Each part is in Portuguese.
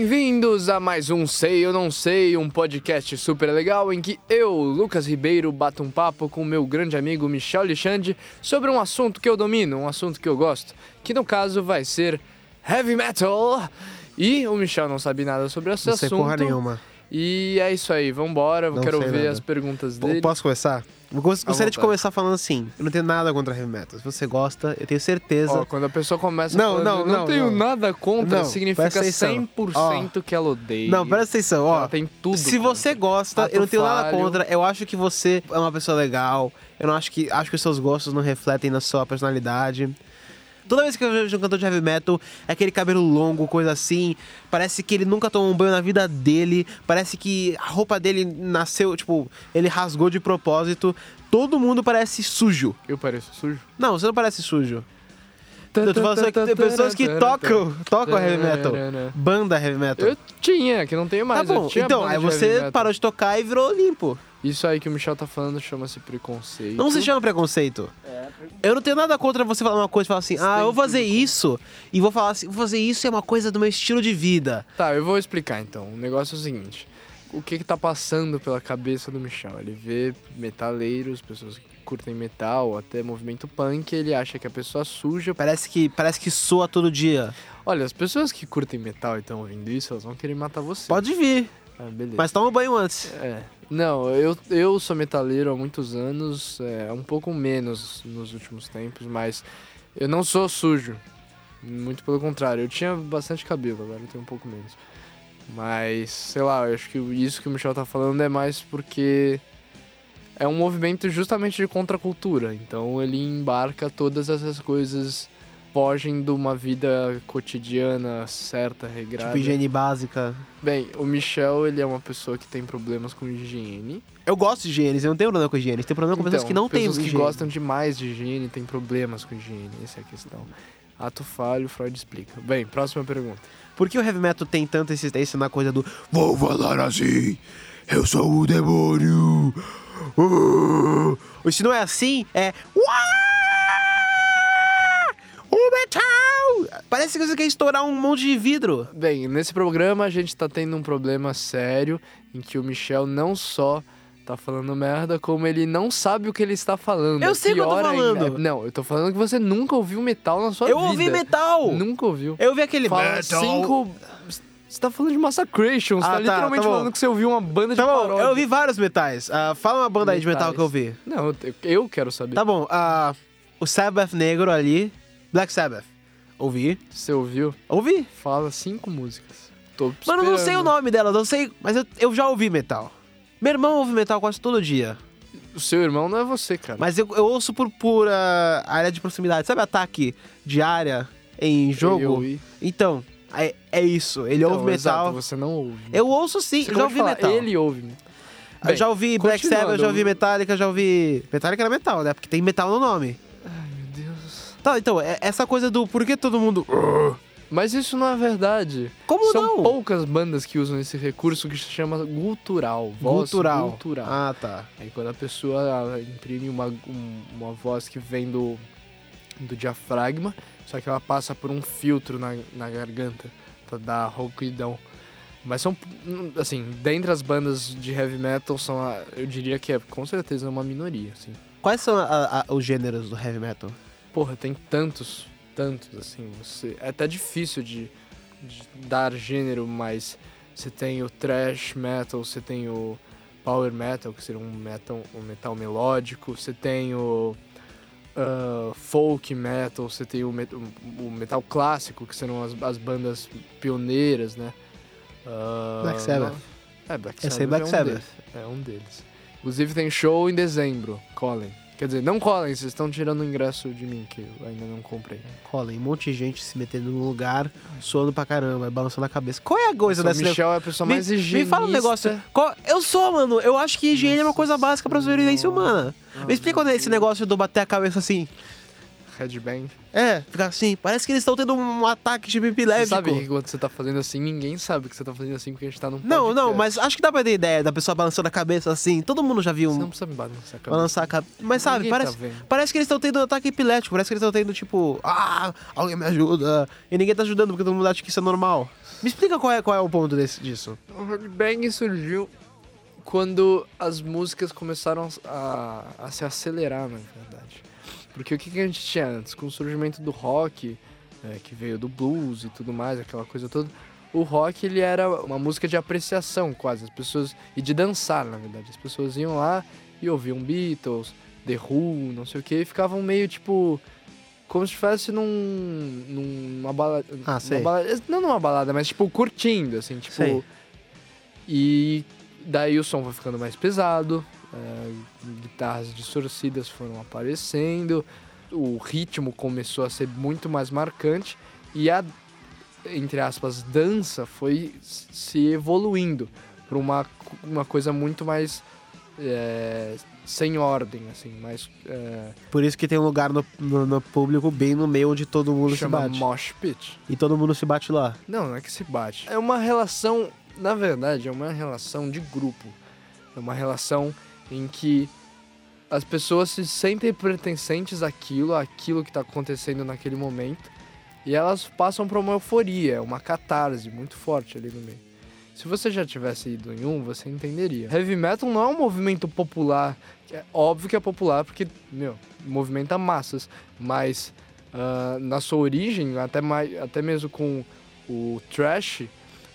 bem-vindos a mais um Sei ou Não Sei, um podcast super legal em que eu, Lucas Ribeiro, bato um papo com meu grande amigo Michel Alexandre sobre um assunto que eu domino, um assunto que eu gosto, que no caso vai ser heavy metal. E o Michel não sabe nada sobre esse Não sei assunto. porra nenhuma. E é isso aí, vambora, Não quero ver nada. as perguntas P- dele. Posso começar? Eu gostaria de vontade. começar falando assim: eu não tenho nada contra heavy metal. Se você gosta, eu tenho certeza. Ó, quando a pessoa começa Não, falando, não, eu não, não, tenho não. nada contra, Não, significa presta atenção. 100% que ela odeia. não, presta atenção, ó. Ela tem tudo Se contra. você gosta, Ato eu não tenho nada falho. contra. Eu acho que você é uma pessoa legal. Eu não acho que acho que os seus gostos não refletem na sua personalidade. Toda vez que eu vejo um cantor de heavy metal, é aquele cabelo longo, coisa assim. Parece que ele nunca tomou um banho na vida dele. Parece que a roupa dele nasceu, tipo, ele rasgou de propósito. Todo mundo parece sujo. Eu pareço sujo? Não, você não parece sujo. Eu tô falando que tem pessoas que tocam, tocam heavy metal. Banda heavy metal. Eu tinha, que não tenho mais. Tá bom, então, aí você parou de tocar e virou limpo. Isso aí que o Michel tá falando chama-se preconceito. Não se chama preconceito. Eu não tenho nada contra você falar uma coisa e falar assim, ah, eu vou fazer isso e vou falar assim, vou fazer isso é uma coisa do meu estilo de vida. Tá, eu vou explicar então. O negócio é o seguinte. O que que tá passando pela cabeça do Michel? Ele vê metaleiros, pessoas que curtem metal, até movimento punk, ele acha que a pessoa suja... Parece que parece que soa todo dia. Olha, as pessoas que curtem metal e estão ouvindo isso, elas vão querer matar você. Pode vir, Ah, beleza. mas toma banho antes. É. Não, eu, eu sou metaleiro há muitos anos, é, um pouco menos nos últimos tempos, mas eu não sou sujo. Muito pelo contrário, eu tinha bastante cabelo, agora eu tenho um pouco menos. Mas, sei lá, eu acho que isso que o Michel tá falando é mais porque é um movimento justamente de contracultura. Então ele embarca todas essas coisas, fogem de uma vida cotidiana certa, regrada. Tipo higiene básica. Bem, o Michel, ele é uma pessoa que tem problemas com higiene. Eu gosto de higiene, eu não tenho problema com higiene. Tem problema com pessoas Então, que não têm pessoas que higiene. gostam demais de higiene têm problemas com higiene, essa é a questão. Ato falho, Freud explica. Bem, próxima pergunta. Por que o heavy metal tem tanta insistência na coisa do Vou falar assim, eu sou o demônio. Uh. Ou se não é assim, é Uá! Metal! Parece que você quer estourar um monte de vidro. Bem, nesse programa a gente tá tendo um problema sério em que o Michel não só tá falando merda, como ele não sabe o que ele está falando. Eu sei o que eu tô pior ainda. falando. Não, eu tô falando que você nunca ouviu metal na sua eu vida. ouvi metal! Nunca ouviu. Eu ouvi aquele Fala metal. cinco... Você tá falando de Massacration, você Ah, tá tá, literalmente tá bom. falando que você ouviu uma banda de Tá bom, paródia. eu ouvi vários metais. Ah, fala uma banda aí de metal Metais. que eu ouvi. Não, eu- eu quero saber. Tá bom, ah, o Sabbath negro ali. Black Sabbath. Ouvi. Você ouviu? Ouvi. Fala cinco músicas. Tô Mano, eu não sei o nome delas, não sei. Mas eu, eu já ouvi metal. Meu irmão ouve metal quase todo dia. O seu irmão não é você, cara. Mas eu, eu ouço por, ah, área de proximidade. Sabe ataque de área em jogo? Eu ouvi. Então, é, é isso. Ele Então, ouve metal. Exato, você não ouve. Eu ouço sim, Você eu já ouvi falar, metal. Ele ouve. né? eu já ouvi Black Sabbath, eu já ouvi eu- Metallica, já ouvi. Metallica era metal, né? Porque tem metal no nome. Tá, então, é- essa coisa do por que todo mundo. Mas isso não é verdade. Como São não? poucas bandas que usam esse recurso que se chama gutural. Voz Gutural. gutural. Ah, tá. Aí quando a pessoa imprime uma, um- uma voz que vem do, do diafragma, só que ela passa por um filtro na, na garganta pra dar rouquidão. Mas são, assim, dentre as bandas de heavy metal, são a- eu diria que é com certeza uma minoria, assim. Quais são a- a- os gêneros do heavy metal? Porra, tem tantos, tantos, assim, você... É até difícil de, de dar gênero, mas você tem o thrash metal, você tem o power metal, que seria um metal, um metal melódico, você tem o ah, folk metal, você tem o, met- o metal clássico, que serão as, as bandas pioneiras, né? Ah, Black Sabbath. É, Black Eu Sabbath Black é um Sabbath. deles. É um deles. Inclusive tem show em dezembro, Colin. Quer dizer, não Colin, vocês estão tirando o ingresso de mim, que eu ainda não comprei. Colin, um monte de gente se metendo num lugar, suando pra caramba, balançando a cabeça. Qual é a coisa o dessa Michel é a pessoa me, mais me higienista. fala um negócio. Qual- eu sou, mano. Eu acho que higiene é uma coisa básica pra sobrevivência humana. Me explica quando é esse negócio do bater a cabeça assim. Headbang. É, fica assim, parece que eles estão tendo um ataque de Você epilético. sabe que quando você tá fazendo assim, ninguém sabe que você tá fazendo assim porque a gente tá num Não, podcast. não, mas acho que dá pra ter ideia da pessoa balançando a cabeça assim. Todo mundo já viu Você um não precisa me balançar a cabeça. balançar a cabeça. Mas sabe, Ninguém tá parece, vendo. parece que eles estão tendo um ataque epilético. Parece que eles estão tendo, tipo, ah, alguém me ajuda. E ninguém tá ajudando porque todo mundo acha que isso é normal. Me explica qual é, qual é o ponto desse, disso. O headbang surgiu quando as músicas começaram a, a se acelerar, na verdade. Porque o que, que a gente tinha antes? Com o surgimento do rock, é, que veio do blues e tudo mais, aquela coisa toda, o rock ele era uma música de apreciação quase, as pessoas e de dançar, na verdade. As pessoas iam lá e ouviam Beatles, The Who, não sei o que, e ficavam meio tipo como se estivesse num, numa balada, Ah, sei. balada- não numa balada, mas tipo curtindo, assim, tipo Sei. e daí o som foi ficando mais pesado, é, guitarras distorcidas foram aparecendo, o ritmo começou a ser muito mais marcante e a, entre aspas, dança foi se evoluindo para uma, uma coisa muito mais é, sem ordem, assim, mais é, Por isso que tem um lugar no, no, no público bem no meio onde todo mundo se chama bate. mosh pit. E todo mundo se bate lá. Não, não é que se bate. É uma relação, na verdade, é uma relação de grupo. É uma relação em que as pessoas se sentem pertencentes àquilo, àquilo que está acontecendo naquele momento, e elas passam por uma euforia, uma catarse muito forte ali no meio. Se você já tivesse ido em um, você entenderia. Heavy metal não é um movimento popular. É óbvio que é popular porque, meu, movimenta massas. Mas ah, na sua origem, até, mais, até mesmo com o thrash,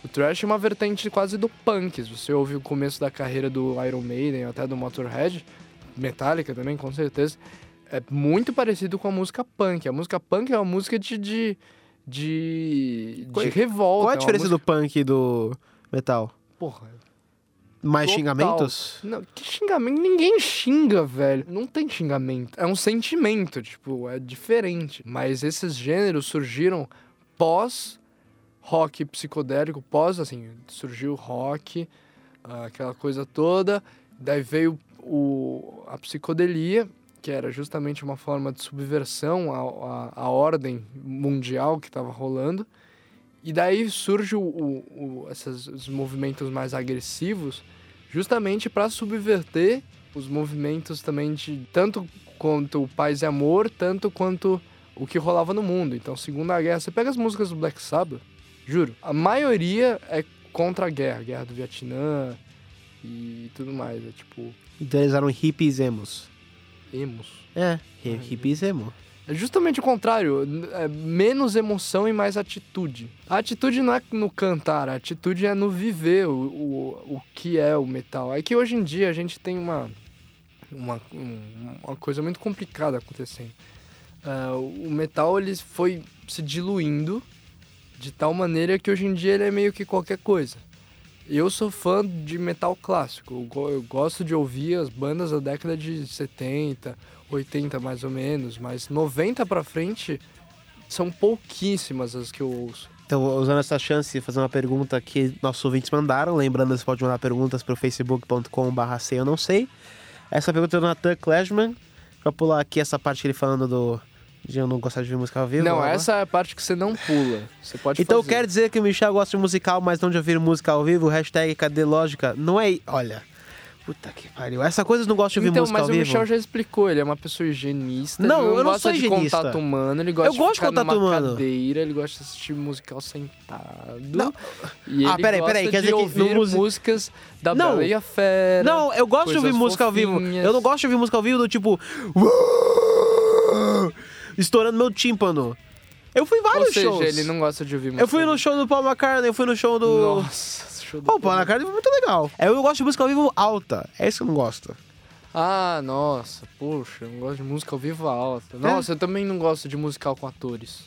o thrash é uma vertente quase do punk. Se você ouve o começo da carreira do Iron Maiden, até do Motorhead, Metallica também, com certeza, é muito parecido com a música punk. A música punk é uma música de, de, de, Qual de é- revolta. Qual é a uma diferença música- do punk e do metal? Porra, Mais Total. xingamentos? não, que xingamento? Ninguém xinga, velho. Não tem xingamento. É um sentimento, tipo, é diferente. Mas esses gêneros surgiram pós rock psicodélico, pós, assim, surgiu rock, ah, aquela coisa toda. Daí veio o, a psicodelia, que era justamente uma forma de subversão à, à, à ordem mundial que estava rolando. E daí surge o, o, esses, os movimentos mais agressivos, justamente para subverter os movimentos também de tanto quanto o paz e amor, tanto quanto o que rolava no mundo. Então, Segunda Guerra, você pega as músicas do Black Sabbath, juro, a maioria é contra a guerra, guerra do Vietnã e tudo mais, é tipo Então eles eram hippies emos. emos. É, hi- hippies emo. É justamente o contrário, é menos emoção e mais atitude. A atitude não é no cantar, a atitude é no viver o, o, o que é o metal. É que hoje em dia a gente tem uma, uma, um- uma coisa muito complicada acontecendo. Ah, o metal ele foi se diluindo de tal maneira que hoje em dia ele é meio que qualquer coisa. Eu sou fã de metal clássico, eu, go- eu gosto de ouvir as bandas da década de 70, 80 mais ou menos, mas 90 pra frente são pouquíssimas as que eu ouço. Então, usando essa chance fazer uma pergunta que nossos ouvintes mandaram, lembrando, você pode mandar perguntas para o facebook.com.br eu não sei. Essa pergunta é do Nathan Kleshman. Pra pular aqui essa parte que ele falando do de eu não gostar de ouvir música ao vivo. não, blá. essa é a parte que você não pula. Você pode Então fazer. quer dizer que o Michel gosta de musical, mas não de ouvir música ao vivo? Hashtag cadê lógica? Não é... Olha... Puta que pariu. Essa coisa eu não gosto de ouvir Então, música mas ao o vivo. Michel já explicou, ele é uma pessoa higienista. Não, ele eu não gosta sou de higienista. contato humano, ele gosta Eu de gosto de ficar contato numa humano. cadeira, ele gosta de assistir musical sentado. Não. E Ah, ele peraí, gosta peraí, quer de dizer que ouvir no musi- músicas da Não. Bela e a Fera. Não, eu gosto de ouvir coisas música ao vivo. fofinhas. Eu não gosto de ouvir música ao vivo do tipo. Estourando meu tímpano. Eu fui em Ou vários seja, shows. ele não gosta de ouvir música Eu fui no show do Paul McCartney, eu fui no show do. Nossa, show do Pô, o Paul McCartney foi muito legal. É, Eu gosto de música ao vivo alta. É isso que eu não gosto. Ah, nossa, poxa, eu não gosto de música ao vivo É? alta. Nossa, eu também não gosto de musical com atores.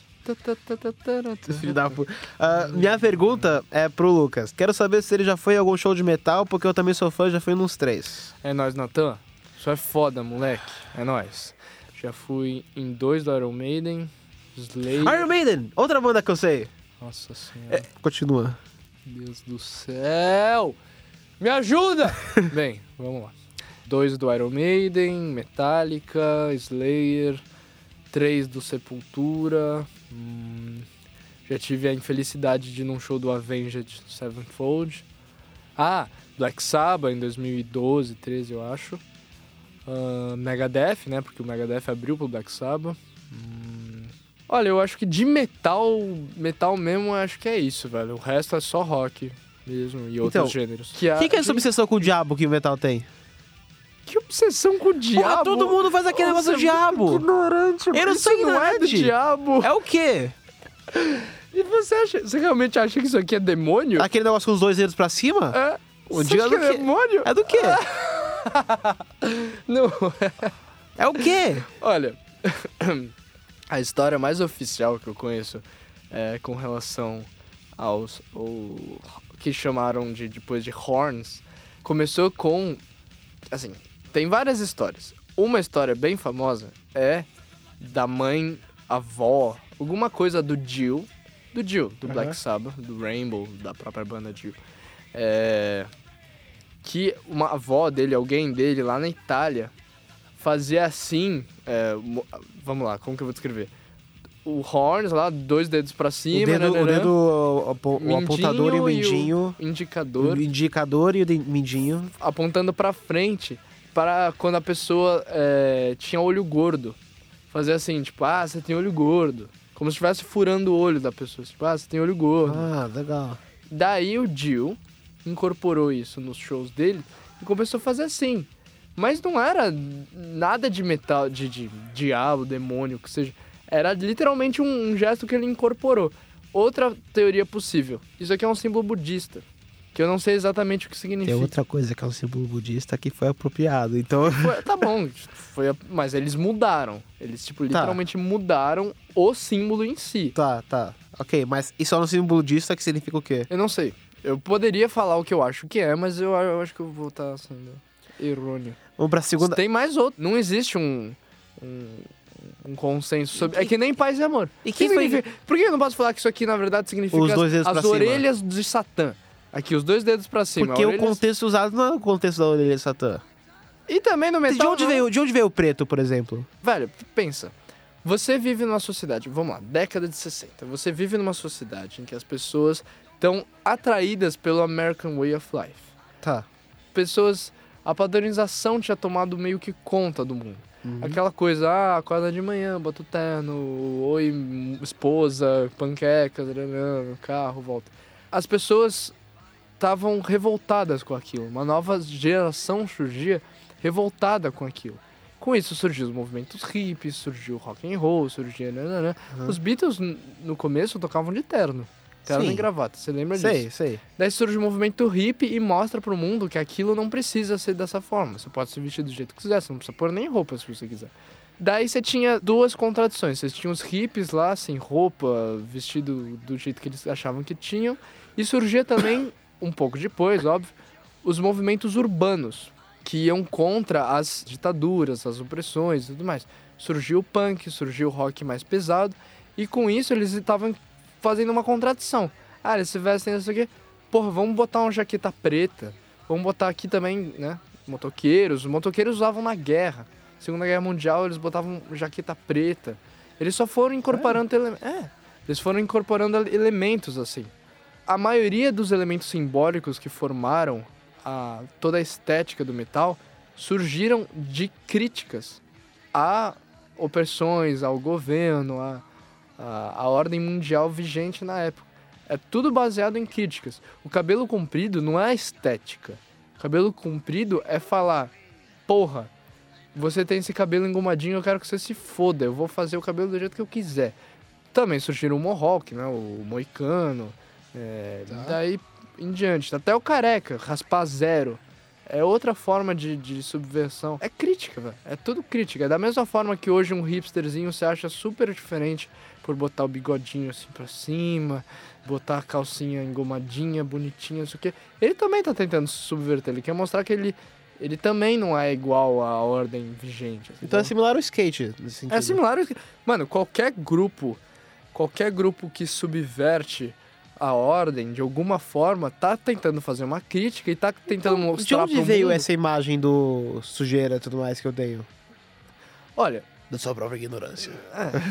Filho da puta. Ah, minha pergunta é pro Lucas. Quero saber se ele já foi em algum show de metal, porque eu também sou fã, já fui nos três. É nóis, Natan. Isso é foda, moleque. É nóis. Já fui em dois do Iron Maiden, Slayer. Iron Maiden, outra banda que eu sei. Nossa senhora. É, continua. Deus do céu! Me ajuda! Bem, vamos lá. Dois do Iron Maiden, Metallica, Slayer, três do Sepultura. Hum, já tive a infelicidade de ir num show do Avenged Sevenfold. Ah, Black Sabbath em 2012, 13 eu acho. Ah, Megadeth, né? Porque o Megadeth abriu pro Black Sabbath. Hum, olha, eu acho que de metal, metal mesmo, eu acho que é isso, velho. O resto é só rock mesmo e outros Então, gêneros. O que, que é essa obsessão com o diabo que o metal tem? Que obsessão com o diabo. Porra, todo mundo faz aquele Nossa, negócio do é diabo. ignorante. Eu não Isso sou não é do ignorante. diabo. É o quê? E você acha, você realmente acha que isso aqui é demônio? Aquele negócio com os dois dedos pra cima? É. O Você dia acha do que é quê? demônio? É do quê? Não. É o quê? Olha, a história mais oficial que eu conheço é com relação aos o que chamaram de depois de horns, começou com assim, tem várias histórias. Uma história bem famosa é da mãe, avó, alguma coisa do Jill, do Jill, do Black. Sabbath, do Rainbow, da própria banda Jill. É, que uma avó dele, alguém dele lá na Itália, fazia assim. é, mo- vamos lá, como que eu vou descrever? O horns lá, dois dedos pra O cima, dedo, o, dedo, o, o mindinho apontador e o mindinho. indicador O indicador e o mindinho. apontando pra frente para quando a pessoa é, tinha olho gordo. Fazer assim, tipo, ah, você tem olho gordo. Como se estivesse furando o olho da pessoa. Tipo, ah, você tem olho gordo. Ah, legal. Daí o Jill incorporou isso nos shows dele e começou a fazer assim. Mas não era nada de metal, de, de diabo, demônio, que seja. Era literalmente um, um gesto que ele incorporou. Outra teoria possível. Isso aqui é um símbolo budista. Que eu não sei exatamente o que significa. Tem outra coisa que é um símbolo budista que foi apropriado. Então, Foi- tá bom, foi, mas eles mudaram. Eles, tipo, literalmente mudaram o símbolo em si. tá, tá. Ok, mas isso é um símbolo budista que significa o quê? Eu não sei. Eu poderia falar o que eu acho que é, mas eu, eu acho que eu vou estar sendo errôneo. Vamos pra segunda. Tem mais outro. Não existe um, um, um consenso sobre. É que nem paz e amor. E que quem foi- significa- Por que eu não posso falar que isso aqui, na verdade, significa Os dois dedos as cima. orelhas de Satã? Aqui, os dois dedos pra cima. Porque o contexto usado não é o contexto da orelha de Satã. E também no metal. De onde, não- veio, de onde veio o preto, por exemplo? Velho, pensa. Você vive numa sociedade, vamos lá, década de 60. Você vive numa sociedade em que as pessoas estão atraídas pelo American Way of Life. Tá. Pessoas. A padronização tinha tomado meio que conta do mundo. Uhum. Aquela coisa, ah, acorda de manhã, bota o terno, oi, esposa, panquecas, carro, volta. As pessoas estavam revoltadas com aquilo. Uma nova geração surgia revoltada com aquilo. Com isso surgiu os movimentos hippies, surgiu o rock and roll, nananã. Uhum. Os Beatles, no começo, tocavam de terno. Terno Sim. e gravata, você lembra disso? Sei, sei. Daí surge o movimento hippie e mostra pro mundo que aquilo não precisa ser dessa forma. Você pode se vestir do jeito que quiser, você não precisa pôr nem roupa se você quiser. Daí você tinha duas contradições. Você tinha os hippies lá, sem roupa, vestido do jeito que eles achavam que tinham. E surgia também, um pouco depois, óbvio, os movimentos urbanos, que iam contra as ditaduras, as opressões e tudo mais. Surgiu o punk, surgiu o rock mais pesado. E com isso eles estavam fazendo uma contradição. Ah, eles se vestem isso aqui. Porra, vamos botar uma jaqueta preta. Vamos botar aqui também, né? Motoqueiros. Os motoqueiros usavam na guerra. Segunda Guerra Mundial, eles botavam jaqueta preta. Eles só foram incorporando elementos. É. Eles foram incorporando ele- elementos assim. A maioria dos elementos simbólicos que formaram a, toda a estética do metal surgiram de críticas a opressões, ao governo, a, a, a ordem mundial vigente na época. É tudo baseado em críticas. O cabelo comprido não é estética. O cabelo comprido é falar, porra, você tem esse cabelo engomadinho, eu quero que você se foda, eu vou fazer o cabelo do jeito que eu quiser. Também surgiram o mohawk, né, o moicano, é, Tá. daí em diante. Até o careca, raspar zero. É outra forma de, de subversão. É crítica, velho. É tudo crítica. É da mesma forma que hoje um hipsterzinho se acha super diferente por botar o bigodinho assim pra cima, botar a calcinha engomadinha, bonitinha, isso aqui. Ele também tá tentando se subverter. Ele quer mostrar que ele, ele também não é igual à ordem vigente. Então é similar ao skate, nesse sentido. É similar. ao- Mano, qualquer grupo, qualquer grupo que subverte a ordem de alguma forma tá tentando fazer uma crítica e tá tentando Então, mostrar De onde pro veio mundo. essa imagem do sujeira e tudo mais que eu tenho? Olha, Da sua própria ignorância.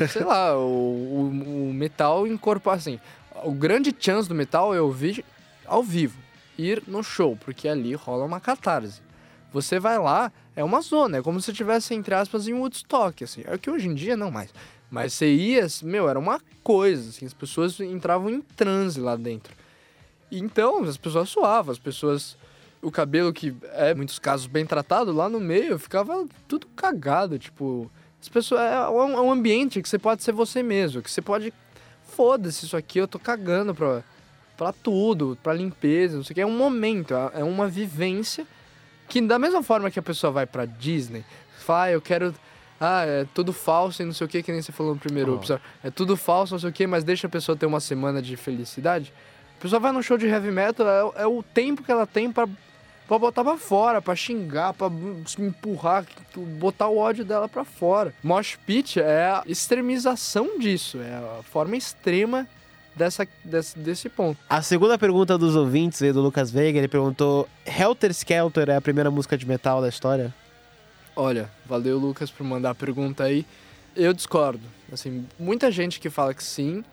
É, sei lá, o, o, o metal incorpora assim. O grande chance do metal é ouvir ao vivo, ir no show, porque ali rola uma catarse. Você vai lá, é uma zona, é como se estivesse, entre aspas, em Woodstock, assim. É que hoje em dia não mais. Mas você ia, meu, era uma coisa, assim, as pessoas entravam em transe lá dentro. Então, as pessoas suavam, as pessoas. O cabelo, que é, em muitos casos, bem tratado, lá no meio ficava tudo cagado, tipo. As pessoas. É um, é um ambiente que você pode ser você mesmo, que você pode. Foda-se isso aqui, eu tô cagando pra, pra tudo, pra limpeza, não sei o que. É um momento, é é uma vivência que, da mesma forma que a pessoa vai pra Disney, fala, ah, eu quero. Ah, é tudo falso e não sei o que, que nem você falou no primeiro Oh. episódio. É tudo falso, não sei o que, mas deixa a pessoa ter uma semana de felicidade. A pessoa vai num show de heavy metal, é, é o tempo que ela tem pra, pra botar pra fora, pra xingar, pra se empurrar, botar o ódio dela pra fora. Mosh Pit é a extremização disso, é a forma extrema dessa, desse, desse ponto. A segunda pergunta dos ouvintes do Lucas Veiga. Ele perguntou: Helter Skelter é a primeira música de metal da história? Olha, valeu Lucas por mandar a pergunta aí. Eu discordo. Assim, muita gente que fala que sim,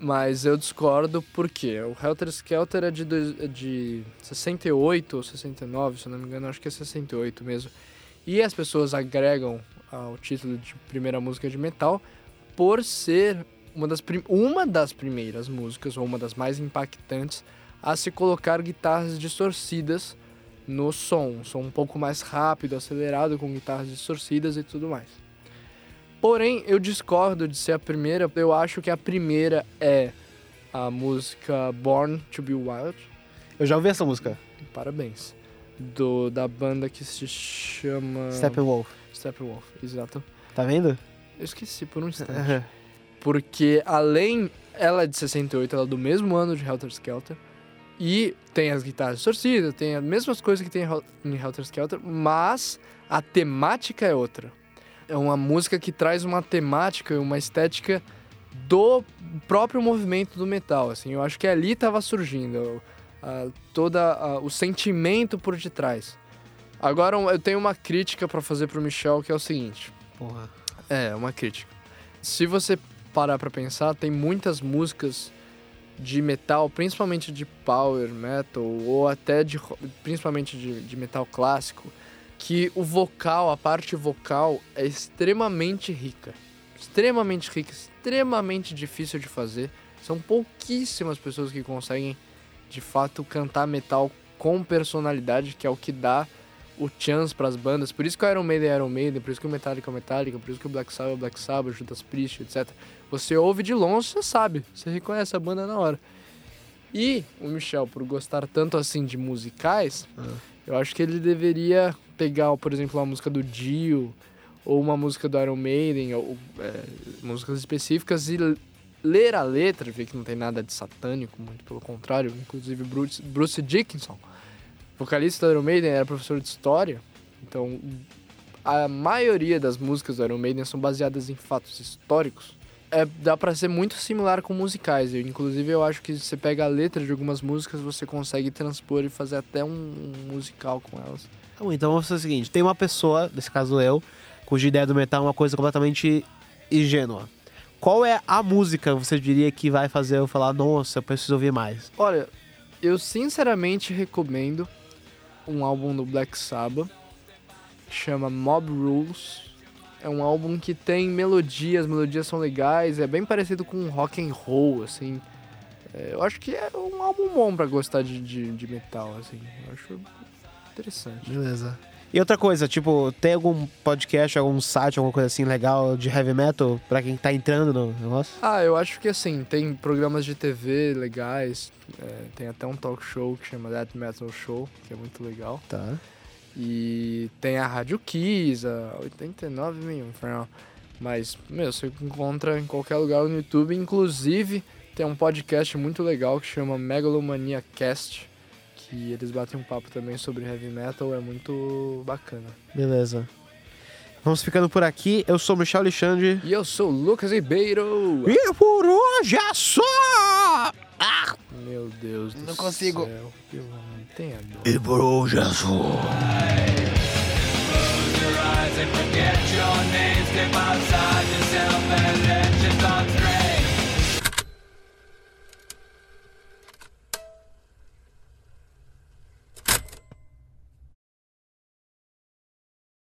mas eu discordo porque o Helter Skelter é de, é de 68 ou 69, se eu não me engano, acho que é 68 mesmo. E as pessoas agregam ao título de primeira música de metal por ser uma das, uma das primeiras músicas, ou uma das mais impactantes, a se colocar guitarras distorcidas no som. Um som um pouco mais rápido, acelerado, com guitarras distorcidas e tudo mais. Porém, eu discordo de ser a primeira. Eu acho que a primeira é a música Born to Be Wild. Eu já ouvi essa música. Parabéns. Do, da banda que se chama Steppenwolf. Steppenwolf, exato. Tá vendo? Eu esqueci por um instante. Porque além ela é de 68, ela é do mesmo ano de Helter Skelter. E tem as guitarras distorcidas, tem as mesmas coisas que tem em Hel- em Helter Skelter, mas a temática é outra. É uma música que traz uma temática e uma estética do próprio movimento do metal, assim. Eu acho que ali estava surgindo a, toda a- o sentimento por detrás. Agora eu tenho uma crítica para fazer pro Michel, que é o seguinte. Porra. É, uma crítica. Se você parar pra pensar, tem muitas músicas de metal, principalmente de power metal, ou até de principalmente de, de metal clássico, que o vocal, a parte vocal, é extremamente rica. Extremamente rica, extremamente difícil de fazer. São pouquíssimas pessoas que conseguem, de fato, cantar metal com personalidade, que é o que dá o chance pras bandas. Por isso que o Iron Maiden é Iron Maiden, por isso que o Metallica é o Metallica, por isso que o Black Sabbath é o Black Sabbath, Judas Priest, etc. Você ouve de longe, você sabe, você reconhece a banda na hora. E o Michel, por gostar tanto assim de musicais, eu acho que ele deveria pegar, por exemplo, uma música do Dio ou uma música do Iron Maiden, ou é, músicas específicas e ler a letra, ver que não tem nada de satânico, muito pelo contrário. Inclusive Bruce, Bruce Dickinson, vocalista do Iron Maiden, era professor de história, então a maioria das músicas do Iron Maiden são baseadas em fatos históricos. É, dá pra ser muito similar com musicais. Eu, inclusive, eu acho que você pega a letra de algumas músicas, você consegue transpor e fazer até um, um musical com elas. Então vamos fazer o seguinte: tem uma pessoa, nesse caso eu, cuja ideia do metal é uma coisa completamente ingênua. Qual é a música você diria que vai fazer eu falar, nossa, eu preciso ouvir mais? Olha, eu sinceramente recomendo um álbum do Black Sabbath chama Mob Rules. É um álbum que tem melodias, as melodias são legais, é bem parecido com rock and roll, assim. É, eu acho que é um álbum bom pra gostar de, de, de metal, assim. Eu acho interessante. Beleza. E outra coisa, tipo, tem algum podcast, algum site, alguma coisa assim legal de heavy metal pra quem tá entrando no negócio? Ah, eu acho que assim, tem programas de TV legais, é, tem até um talk show que chama That Metal Show, que é muito legal. Tá. E tem a Rádio Kiss, a 89 mil, inferno. Mas, meu, você encontra em qualquer lugar no YouTube. Inclusive, tem um podcast muito legal que chama Megalomania Cast. Que eles batem um papo também sobre heavy metal, é muito bacana. Beleza. Vamos ficando por aqui. Eu sou o Michel Alexandre. E eu sou o Lucas Ribeiro! E por hoje é só! Meu Deus do Não consigo. céu. Pelo amor, tenha dó. E por hoje é só! Close your eyes and forget your names. qué pasa.